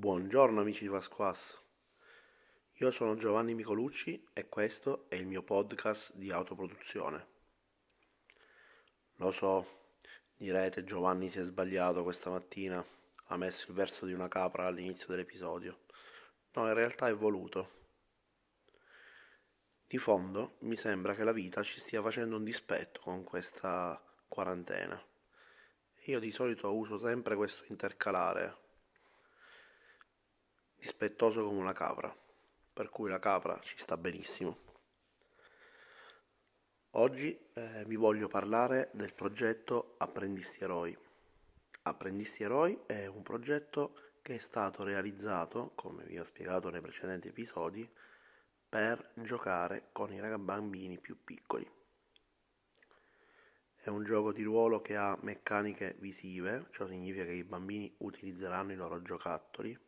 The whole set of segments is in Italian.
Buongiorno amici di Pasquas, io sono Giovanni Micolucci e questo è il mio podcast di autoproduzione. Lo so, direte Giovanni si è sbagliato questa mattina, ha messo il verso di una capra all'inizio dell'episodio. No, in realtà è voluto. Di fondo mi sembra che la vita ci stia facendo un dispetto con questa quarantena. Io di solito uso sempre questo intercalare dispettoso come una capra, per cui la capra ci sta benissimo. Oggi eh, vi voglio parlare del progetto Apprendisti Eroi. Apprendisti Eroi è un progetto che è stato realizzato, come vi ho spiegato nei precedenti episodi, per giocare con i bambini più piccoli. È un gioco di ruolo che ha meccaniche visive, ciò significa che i bambini utilizzeranno i loro giocattoli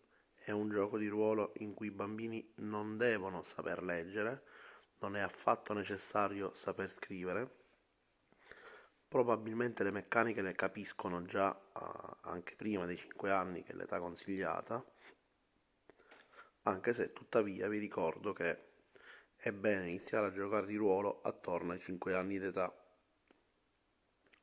è un gioco di ruolo in cui i bambini non devono saper leggere, non è affatto necessario saper scrivere. Probabilmente le meccaniche le capiscono già uh, anche prima dei 5 anni, che è l'età consigliata, anche se tuttavia vi ricordo che è bene iniziare a giocare di ruolo attorno ai 5 anni d'età,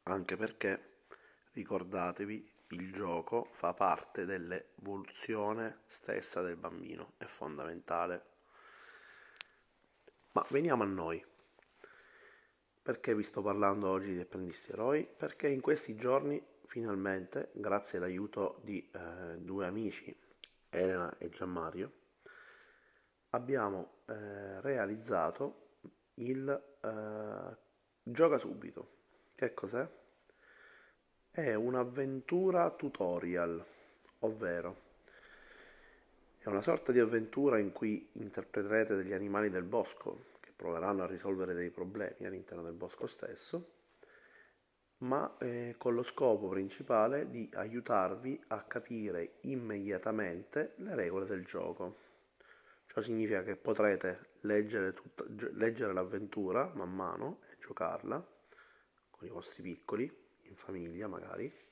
anche perché ricordatevi il gioco fa parte dell'evoluzione stessa del bambino, è fondamentale. Ma veniamo a noi. Perché vi sto parlando oggi di apprendisti eroi? Perché in questi giorni, finalmente, grazie all'aiuto di eh, due amici, Elena e Gianmario, abbiamo eh, realizzato il eh, Gioca subito. Che cos'è? È un'avventura tutorial, ovvero è una sorta di avventura in cui interpreterete degli animali del bosco che proveranno a risolvere dei problemi all'interno del bosco stesso, ma eh, con lo scopo principale di aiutarvi a capire immediatamente le regole del gioco. Ciò significa che potrete leggere, tutta, leggere l'avventura man mano e giocarla con i vostri piccoli in famiglia magari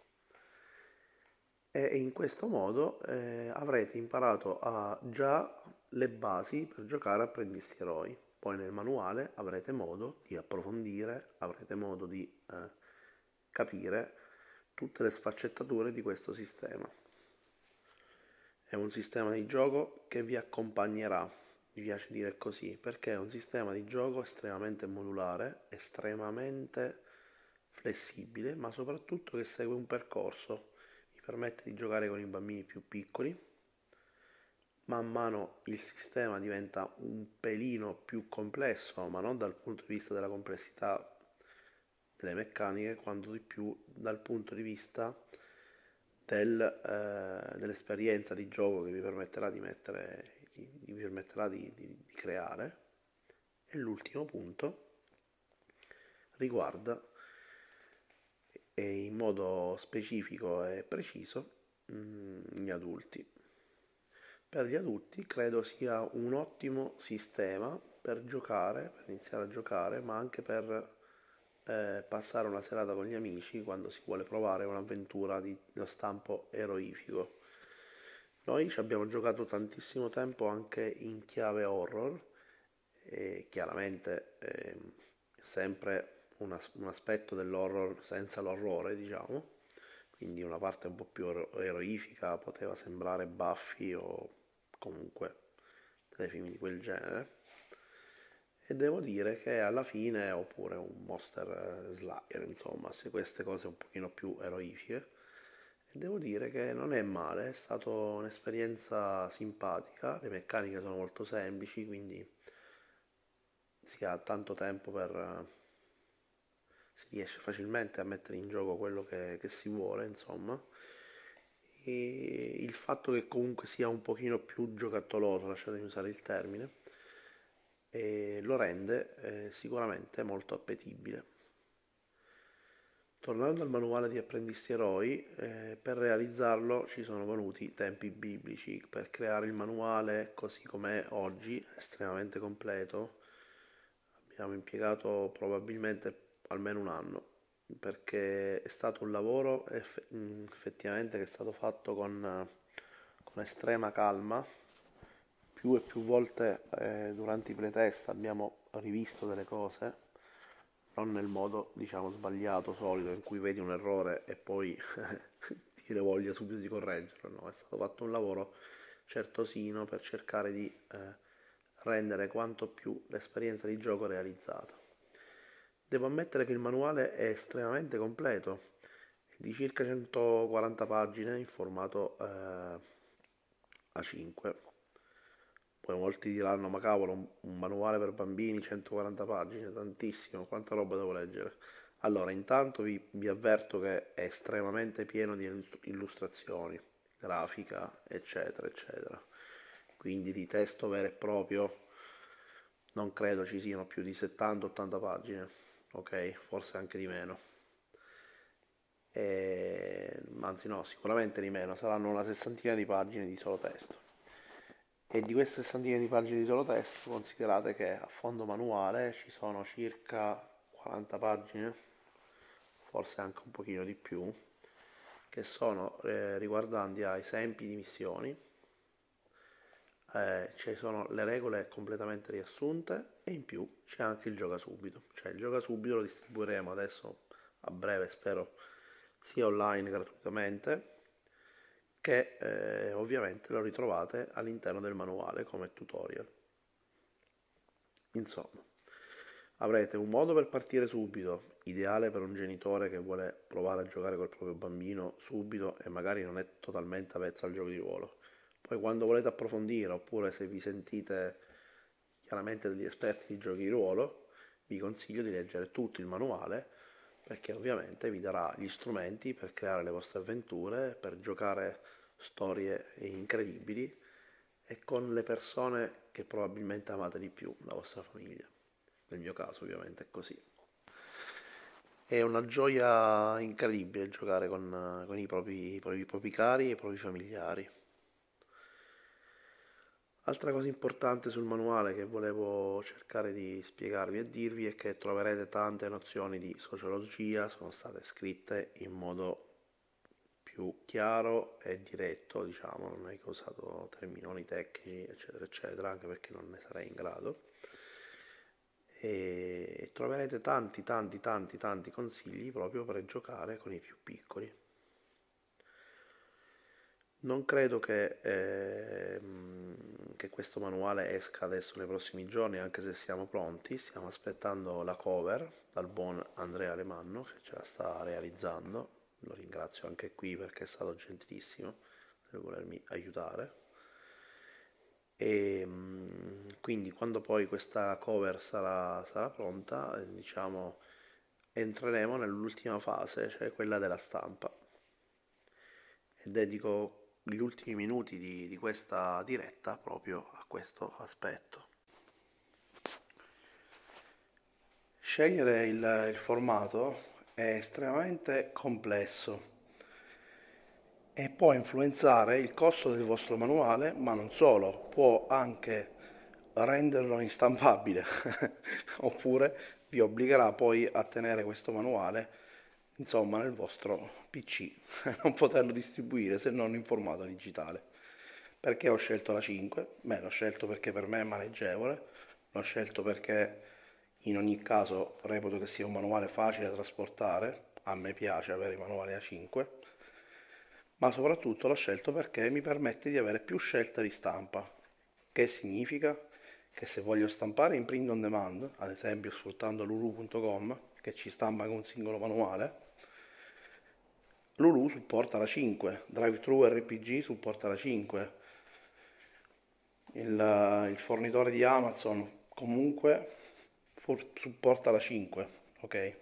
e in questo modo eh, avrete imparato a già le basi per giocare apprendisti eroi. Poi nel manuale avrete modo di approfondire, avrete modo di eh, capire tutte le sfaccettature di questo sistema. È un sistema di gioco che vi accompagnerà, mi piace dire così, perché è un sistema di gioco estremamente modulare, estremamente flessibile, ma soprattutto che segue un percorso, vi permette di giocare con i bambini più piccoli. Man mano il sistema diventa un pelino più complesso, ma non dal punto di vista della complessità delle meccaniche, quanto di più dal punto di vista del, eh, dell'esperienza di gioco che vi permetterà di, mettere, vi permetterà di, di, di creare. E l'ultimo punto riguarda e in modo specifico e preciso mm, gli adulti. Per gli adulti credo sia un ottimo sistema per giocare, per iniziare a giocare, ma anche per eh, passare una serata con gli amici quando si vuole provare un'avventura di lo stampo eroifico. Noi ci abbiamo giocato tantissimo tempo anche in chiave horror e chiaramente eh, sempre un, un aspetto dell'horror senza l'orrore, diciamo, quindi una parte un po' più eroifica, poteva sembrare Buffy o comunque telefilm di quel genere. E devo dire che alla fine, oppure un Monster Slayer, insomma, se queste cose un pochino più eroifiche. Devo dire che non è male, è stata un'esperienza simpatica, le meccaniche sono molto semplici, quindi si ha tanto tempo per riesce facilmente a mettere in gioco quello che, che si vuole, insomma. E il fatto che comunque sia un pochino più giocattoloso, lasciatemi usare il termine, lo rende eh, sicuramente molto appetibile. Tornando al manuale di apprendisti eroi, eh, per realizzarlo ci sono venuti tempi biblici. Per creare il manuale così com'è oggi, estremamente completo, abbiamo impiegato probabilmente almeno un anno, perché è stato un lavoro mm, effettivamente che è stato fatto con, con estrema calma. Più e più volte eh, durante i playtest abbiamo rivisto delle cose, non nel modo diciamo sbagliato, solito, in cui vedi un errore e poi ti voglia subito di correggerlo, no, è stato fatto un lavoro certosino per cercare di eh, rendere quanto più l'esperienza di gioco realizzata. Devo ammettere che il manuale è estremamente completo, di circa 140 pagine in formato eh, A5. Poi molti diranno, ma cavolo, un, un manuale per bambini, 140 pagine, tantissimo, quanta roba devo leggere? Allora, intanto vi, vi avverto che è estremamente pieno di illustrazioni, grafica, eccetera, eccetera. Quindi di testo vero e proprio non credo ci siano più di 70-80 pagine ok? Forse anche di meno. E, anzi no, sicuramente di meno, saranno una sessantina di pagine di solo testo. E di queste sessantina di pagine di solo testo considerate che a fondo manuale ci sono circa 40 pagine, forse anche un pochino di più, che sono eh, riguardanti a esempi di missioni, eh, ci sono le regole completamente riassunte e in più c'è anche il gioca subito, cioè il gioca subito lo distribuiremo adesso a breve spero sia online gratuitamente che eh, ovviamente lo ritrovate all'interno del manuale come tutorial. Insomma, avrete un modo per partire subito, ideale per un genitore che vuole provare a giocare col proprio bambino subito e magari non è totalmente avvezzo al gioco di ruolo poi quando volete approfondire oppure se vi sentite chiaramente degli esperti di giochi di ruolo, vi consiglio di leggere tutto il manuale perché ovviamente vi darà gli strumenti per creare le vostre avventure, per giocare storie incredibili e con le persone che probabilmente amate di più, la vostra famiglia. Nel mio caso ovviamente è così. È una gioia incredibile giocare con, con i, propri, i, propri, cari e i propri familiari. Altra cosa importante sul manuale che volevo cercare di spiegarvi e dirvi è che troverete tante nozioni di sociologia, sono state scritte in modo più chiaro e diretto, diciamo, non è che ho usato termini tecnici, eccetera, eccetera, anche perché non ne sarei in grado. E troverete tanti, tanti, tanti, tanti consigli proprio per giocare con i più piccoli. Non credo che, eh, che, questo manuale esca adesso nei prossimi giorni, anche se siamo pronti. Stiamo aspettando la cover dal buon Andrea Alemanno che ce la sta realizzando. Lo ringrazio anche qui perché è stato gentilissimo nel volermi aiutare. E quindi quando poi questa cover sarà, sarà pronta, diciamo, entreremo nell'ultima fase, cioè quella della stampa. E dedico gli ultimi minuti di, di questa diretta proprio a questo aspetto. Scegliere il, il formato è estremamente complesso e può influenzare il costo del vostro manuale, ma non solo, può anche renderlo instampabile, oppure vi obbligherà poi a tenere questo manuale insomma nel vostro PC, non poterlo distribuire se non in formato digitale. Perché ho scelto la 5? Beh, l'ho scelto perché per me è maneggevole, l'ho scelto perché in ogni caso reputo che sia un manuale facile da trasportare, a me piace avere i manuali A5, ma soprattutto l'ho scelto perché mi permette di avere più scelta di stampa, che significa che se voglio stampare in print on demand, ad esempio sfruttando lulu.com, che ci stampa con un singolo manuale, Lulu supporta la 5, DriveThru RPG supporta la 5, il, il fornitore di Amazon comunque supporta la 5, ok?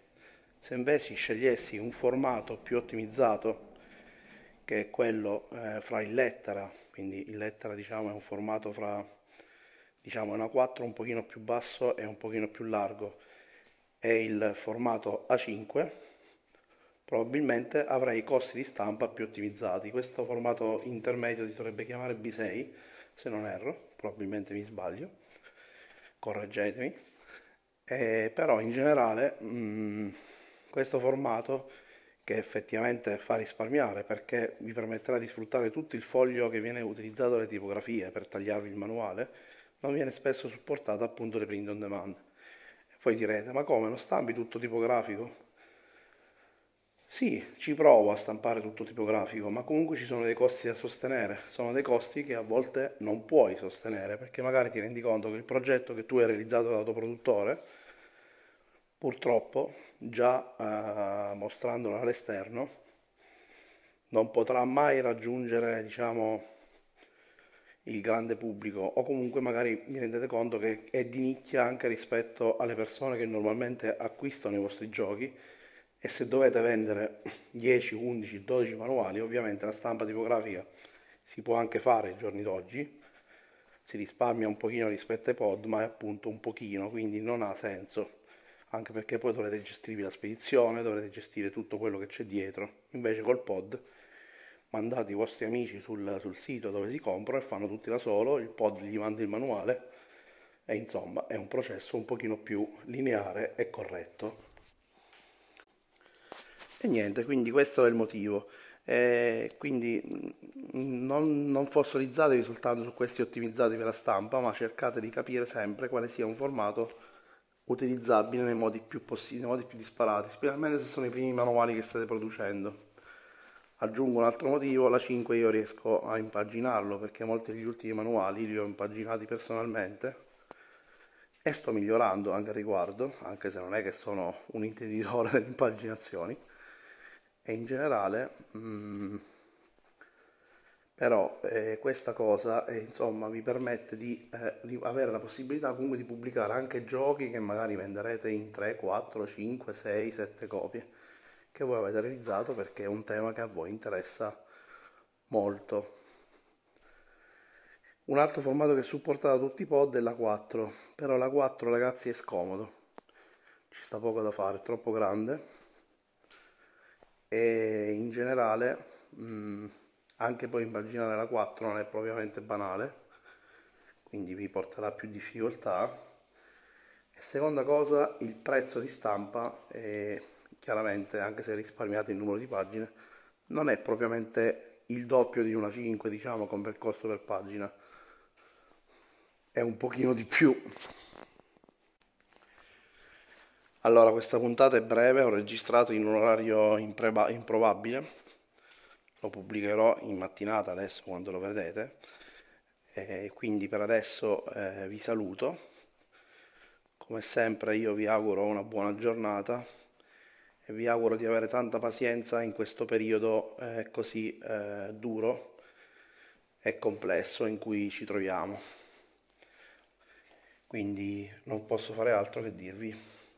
Se invece scegliessi un formato più ottimizzato, che è quello eh, fra il lettera, quindi il lettera diciamo è un formato fra diciamo una 4 un pochino più basso e un pochino più largo, e il formato A5 probabilmente avrei i costi di stampa più ottimizzati. Questo formato intermedio si dovrebbe chiamare B6, se non erro, probabilmente mi sbaglio, correggetemi. Eh, però in generale mh, mm, questo formato che effettivamente fa risparmiare perché vi permetterà di sfruttare tutto il foglio che viene utilizzato dalle tipografie per tagliarvi il manuale, non viene spesso supportato appunto le print on demand. Poi direte, ma come, non stampi tutto tipografico? Sì, ci provo a stampare tutto tipografico, ma comunque ci sono dei costi da sostenere, sono dei costi che a volte non puoi sostenere perché magari ti rendi conto che il progetto che tu hai realizzato dal tuo produttore, purtroppo, già eh, mostrandolo all'esterno, non potrà mai raggiungere, diciamo, il grande pubblico. O comunque magari vi rendete conto che è di nicchia anche rispetto alle persone che normalmente acquistano i vostri giochi e se dovete vendere 10, 11, 12 manuali, ovviamente la stampa tipografica si può anche fare ai giorni d'oggi, si risparmia un pochino rispetto ai pod, ma è appunto un pochino, quindi non ha senso, anche perché poi dovrete gestirvi la spedizione, dovrete gestire tutto quello che c'è dietro, invece col pod mandate i vostri amici sul, sul sito dove si comprano e fanno tutti da solo, il pod gli manda il manuale e insomma è un processo un pochino più lineare e corretto. E niente, quindi questo è il motivo. E quindi mm, non, non fossilizzatevi soltanto su questi ottimizzati per la stampa, ma cercate di capire sempre quale sia un formato utilizzabile nei modi più possibili, nei modi più disparati, specialmente se sono i primi manuali che state producendo. Aggiungo un altro motivo, la 5 io riesco a impaginarlo perché molti degli ultimi manuali li ho impaginati personalmente e sto migliorando anche al riguardo, anche se non è che sono un intenditore delle impaginazioni e in generale mh, mm, però eh, questa cosa eh, insomma vi permette di, eh, di, avere la possibilità comunque di pubblicare anche giochi che magari venderete in 3, 4, 5, 6, 7 copie che voi avete realizzato perché è un tema che a voi interessa molto. Un altro formato che supporta da tutti i pod è la 4, però la 4 ragazzi è scomodo, ci sta poco da fare, è troppo grande e in generale mh, anche poi immaginare la 4 non è propriamente banale quindi vi porterà più difficoltà. E seconda cosa il prezzo di stampa è, chiaramente anche se risparmiate il numero di pagine non è propriamente il doppio di una 5 diciamo come costo per pagina. È un pochino di più allora, questa puntata è breve, ho registrato in un orario impreba- improbabile, lo pubblicherò in mattinata adesso quando lo vedete, e quindi per adesso eh, vi saluto. Come sempre io vi auguro una buona giornata e vi auguro di avere tanta pazienza in questo periodo eh, così eh, duro e complesso in cui ci troviamo. Quindi non posso fare altro che dirvi